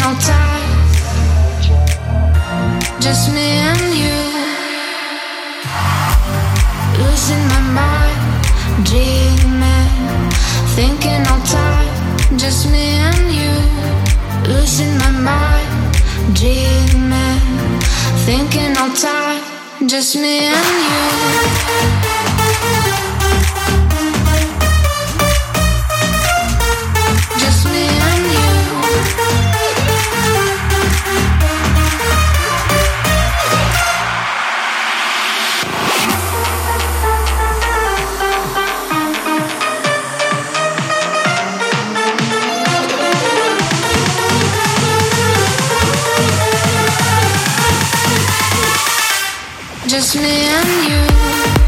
no time. Just me and you. Losing my mind, dreaming, thinking all time. Just me and you. Losing my mind, dreaming, thinking all time. Just me and you. Just me and you.